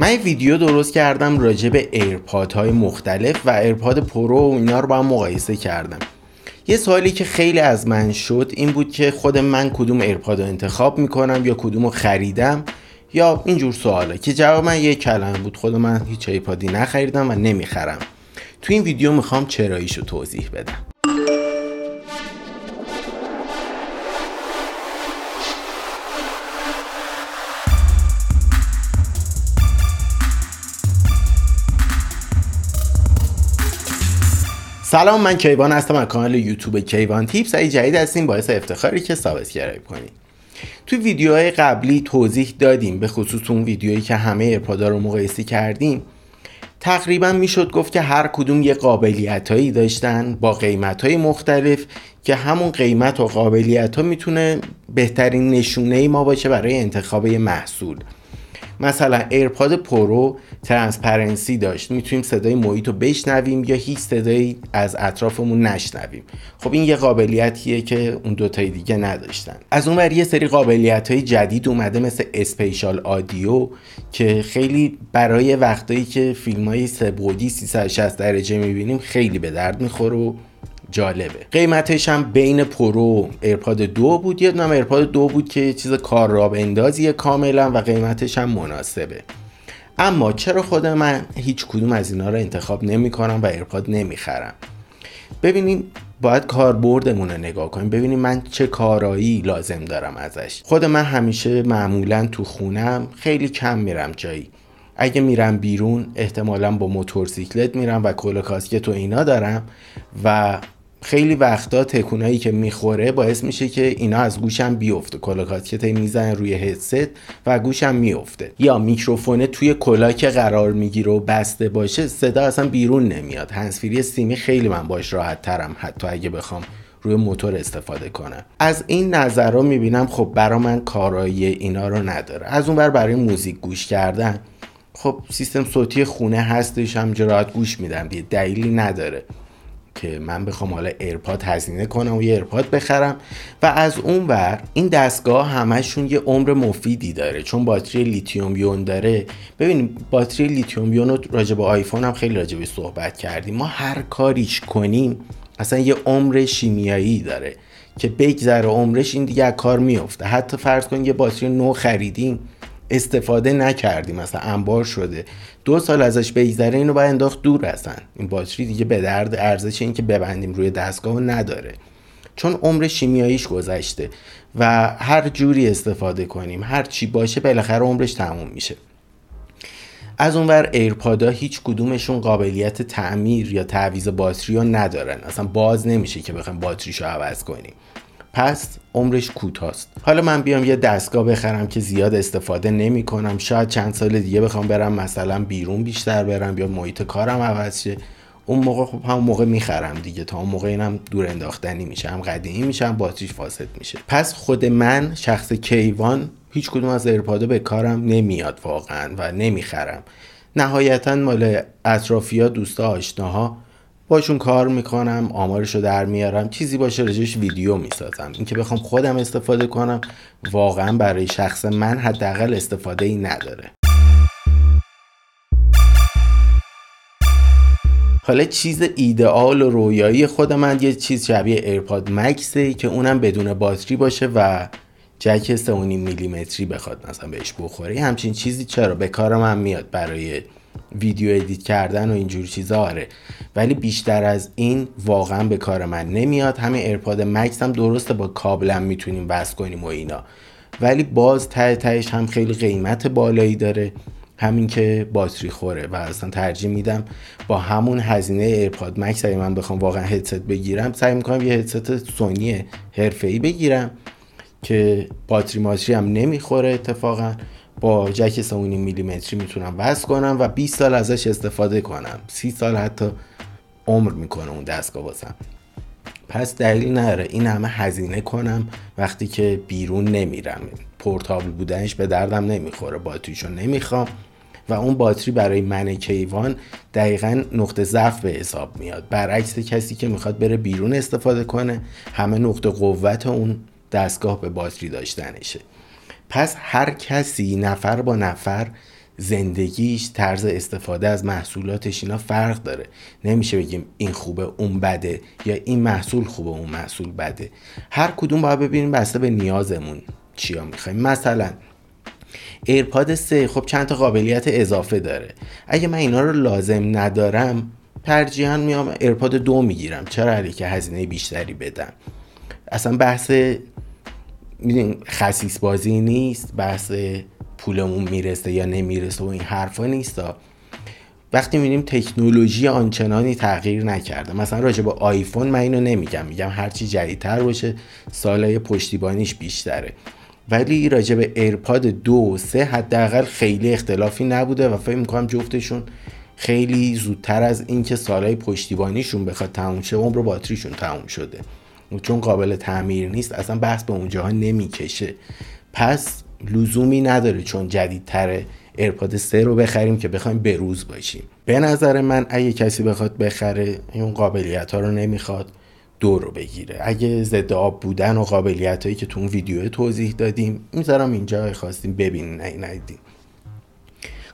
من ویدیو درست کردم راجع به ایرپاد های مختلف و ایرپاد پرو و اینا رو با هم مقایسه کردم. یه سوالی که خیلی از من شد این بود که خود من کدوم ایرپاد رو انتخاب می‌کنم یا کدوم رو خریدم؟ یا اینجور سوالا که جواب من یه کلمه بود خود من هیچ ایرپادی نخریدم و نمی‌خرم. تو این ویدیو می‌خوام چراییشو توضیح بدم. سلام من کیوان هستم از کانال یوتیوب کیوان تیپس اگه جدید هستین باعث افتخاری که subscribe کنید. تو ویدیوهای قبلی توضیح دادیم به خصوص اون ویدیویی که همه ایرپادا رو مقایسه کردیم. تقریبا می‌شد گفت که هر کدوم یه قابلیت هایی داشتن با قیمت های مختلف که همون قیمت و قابلیت ها می‌تونه بهترین نشونه ما باشه برای انتخاب محصول. مثلا ایرپاد پرو transparency داشت. می‌تونیم صدای محیط رو بشنویم یا هیچ صدایی از اطرافمون نشنویم. خب این یه قابلیتیه که اون دوتای دیگه نداشتن. از اون یه سری قابلیت های جدید اومده مثل spatial audio که خیلی برای وقتایی که فیلم های سه‌بعدی 360 درجه می‌بینیم خیلی به درد می‌خوره جالبه. قیمتش هم بین پرو و ایرپاد دو بود. یه دونم ایرپاد دو بود که چیز کار راه‌اندازیه کاملا و قیمتش هم مناسبه. اما چرا خود من هیچ کدوم از اینا رو انتخاب نمی کنم و ایرپاد نمی‌خرم؟ ببینین باید کاربردمون رو نگاه کنیم. ببینیم من چه کارایی لازم دارم ازش. خود من همیشه معمولا تو خونم خیلی کم میرم جایی. اگه میرم بیرون احتمالا با موتورسیکلت میرم و کلاه کاسکت و اینا دارم و خیلی وقتا تکونایی که می‌خوره باعث میشه که اینا از گوشم بیفته. کلاه کاسکت که می‌زنه روی هدست و گوشم میفته یا میکروفونه توی کلاه که قرار می‌گیره و بسته باشه صدا اصلا بیرون نمیاد. هنسفیری سیمی خیلی من باش راحت ترم حتی اگه بخوام روی موتور استفاده کنم. از این نظر رو می‌بینم خب برا من کارایی اینا رو نداره. از اون بر برای موزیک گوش کردن خب سیستم صوتی خونه هستش هم راحت گوش میدم. دیگه دلیلی نداره. که من بخوام حالا ایرپاد هزینه کنم و یه ایرپاد بخرم. و از اون ور این دستگاه همشون یه عمر مفیدی داره. چون باتری لیتیوم یون داره. ببینیم باتری لیتیوم یون راجع به آیفون هم خیلی راجع به صحبت کردیم. ما هر کاریش کنیم اصلا یه عمر شیمیایی داره. که بگذره عمرش این دیگه کار میفته حتی فرض کن یه باتری نو خریدیم. استفاده نکردیم. مثلا انبار شده. دو سال ازش بگذره اینو باید انداخت دور هستن این باتری دیگه به درد ارزش این که ببندیم روی دستگاه نداره. چون عمر شیمیاییش گذشته و هر جوری استفاده کنیم هر چی باشه بالاخره عمرش تموم میشه. از اونور ایرپادا هیچ کدومشون قابلیت تعمیر یا تعویض باتری رو ندارن. اصلا باز نمیشه که بخوایم باتریشو عوض کنیم. پس عمرش کوتاست. حالا من بیام یه دستگاه بخرم که زیاد استفاده نمی کنم شاید چند سال دیگه بخوام برم مثلا بیرون بیشتر برم یا محیط کارم عوض شه. اون موقع خب همون موقع می‌خرم دیگه. تا اون موقع اینم دور انداختنی میشه هم قدیمی میشه هم باتریش فاسد میشه. پس خود من شخص کیوان هیچ کدوم از ایرپادا به کارم نمیاد واقعا و نمی‌خرم. نهایتا مال اطرافیا دوستا آشناها باشون کار می‌کنم آمارشو در میارم چیزی باشه رجش ویدیو می‌سازم. اینکه بخوام خودم استفاده کنم واقعا برای شخص من حداقل استفاده ای نداره. حالا چیز ایدئال و رویایی خود من یه چیز شبیه ایرپاد مکسه که اونم بدون باتری باشه و جک 3.5 میلیمتری بخواد مثلا بهش بخوره. همچین چیزی چرا؟ به کار من میاد برای ویدیو edit کردن و اینجور چیزا آره. ولی بیشتر از این واقعا به کار من نمیاد. همین ایرپاد مکس هم درسته با کابلم می‌تونیم وصل کنیم و اینا. ولی باز ته تهش هم خیلی قیمت بالایی داره. همین که باتری خوره و اصلا ترجیح میدم با همون هزینه ایرپاد مکس اگه من بخوام واقعا هدست بگیرم سعی می‌کنم یه هدست سونی حرفه‌ای بگیرم که باتری ماتری هم نمی‌خوره اتفاقا. با جک 3.5 میلیمتری می‌تونم وصل کنم و 20 سال ازش استفاده کنم. 30 سال حتی عمر می‌کنه اون دستگاه واسم. پس دلیل نداره. این همه هزینه کنم وقتی که بیرون نمیرم. پورتابل بودنش به دردم نمی‌خوره. باتریشو نمی‌خوام و اون باتری برای من کیوان دقیقا نقطه ضعف به حساب میاد. برعکس کسی که می‌خواد بره بیرون استفاده کنه همه نقطه قوت اون دستگاه به باتری داشتنشه. پس هر کسی نفر با نفر زندگیش طرز استفاده از محصولاتش اینا فرق داره. نمیشه بگیم این خوبه اون بده یا این محصول خوبه اون محصول بده. هر کدوم باید ببینیم بسته به نیازمون چیا می‌خوایم. مثلا ایرپاد 3 خب چند تا قابلیت اضافه داره. اگه من اینا رو لازم ندارم ترجیحاً میام ایرپاد دو می‌گیرم. چرا؟ الکی هزینه بیشتری بدم. اصلا بحث می‌دونی خسیس بازی نیست بحث پولمون می‌رسه یا نمی‌رسه و این حرفا نیست وقتی می‌بینیم تکنولوژی آنچنانی تغییر نکرده مثلا راجع به آیفون من اینو نمیگم میگم هرچی جدیدتر باشه سالهای پشتیبانیش بیشتره. ولی راجع به ایرپاد دو و سه حداقل خیلی اختلافی نبوده و فکر می‌کنم جفتشون خیلی زودتر از اینکه سالهای پشتیبانیشون بخواد تموم شه عمر باتریشون تموم شده. چون قابل تعمیر نیست اصلا بحث به اونجاها نمی‌کشه. پس لزومی نداره چون جدیدتره ایرپاد 3 رو بخریم که بخوایم بروز باشیم. به نظر من اگه کسی بخواد بخره اون قابلیت ها رو نمی‌خواد دو رو بگیره. اگه ضد آب بودن و قابلیت هایی که تو اون ویدیو توضیح دادیم می‌ذارم اینجا خواستیم ببینین نه ندیدیم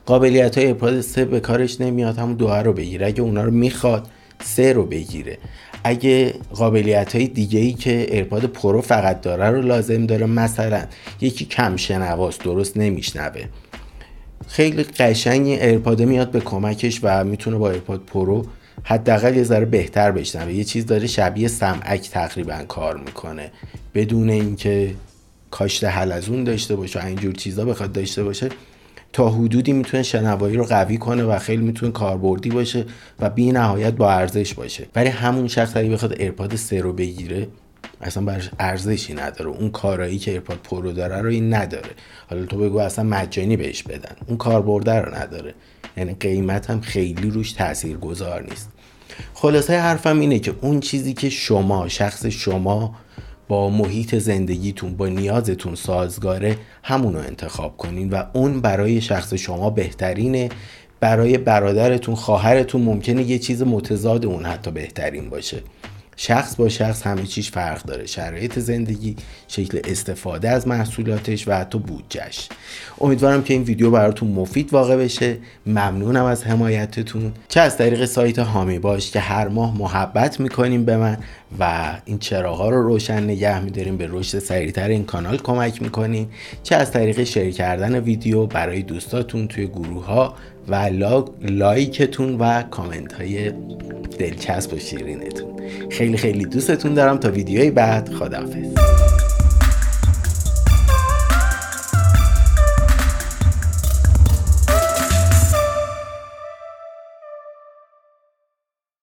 قابلیت های ایرپاد 3 به کارش نمیاد همون دو رو بگیره. اگه اونا رو می‌خواد سه رو بگیره. اگه قابلیت های دیگه ای که ایرپاد پرو فقط داره رو لازم داره مثلا یکی کم شنواست درست نمیشنوه. خیلی قشنگ ایرپاد میاد به کمکش و می‌تونه با ایرپاد پرو حداقل یه ذره بهتر بشنوه. یه چیز داره شبیه سمعک تقریبا کار می‌کنه. بدون اینکه کاشت حلزون داشته باشه و اینجور چیزا بخواد داشته باشه تا حدودی می‌تونه شنوایی رو قوی کنه و خیلی می‌تونه کاربردی باشه و بی نهایت با ارزش باشه. ولی همون شخص اگه بخواد ایرپاد سه رو بگیره اصلا برش ارزشی نداره. اون کارایی که ایرپاد پرو داره رو این نداره. حالا تو بگو اصلا مجانی بهش بدن. اون کاربرده رو نداره. یعنی قیمت هم خیلی روش تاثیر گذار نیست. خلاصه حرفم اینه که اون چیزی که شما شخص شما با محیط زندگیتون با نیازتون سازگاره همونو انتخاب کنین و اون برای شخص شما بهترینه. برای برادرتون خواهرتون ممکنه یه چیز متضاد اون حتی بهترین باشه. شخص با شخص همه چیش فرق داره. شرایط زندگی شکل استفاده از محصولاتش و حتی بودجش امیدوارم که این ویدیو براتون مفید واقع بشه. ممنونم از حمایتتون. چه از طریق سایت هامی باش که هر ماه محبت می‌کنیم به من و این چراغا رو روشن نگه میداریم. به رشد سریعتر این کانال کمک می‌کنین چه از طریق شیر کردن ویدیو برای دوستاتون توی گروه ها و لایکتون و کامنت های دلچسب و شیرینتون. خیلی خیلی دوستتون دارم. تا ویدیوی بعد خداحافظ.